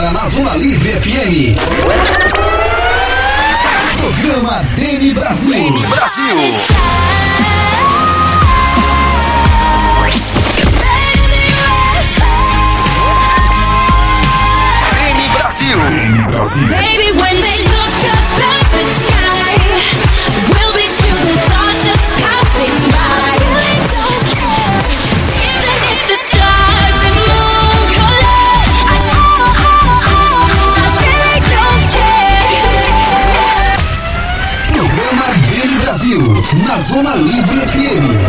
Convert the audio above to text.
Agora na Zona Livre FM. Programa Demi Brasil. Demi Brasil. Demi Brasil. Demi Brasil. Baby, when they Brasil. Na Zona Livre FM.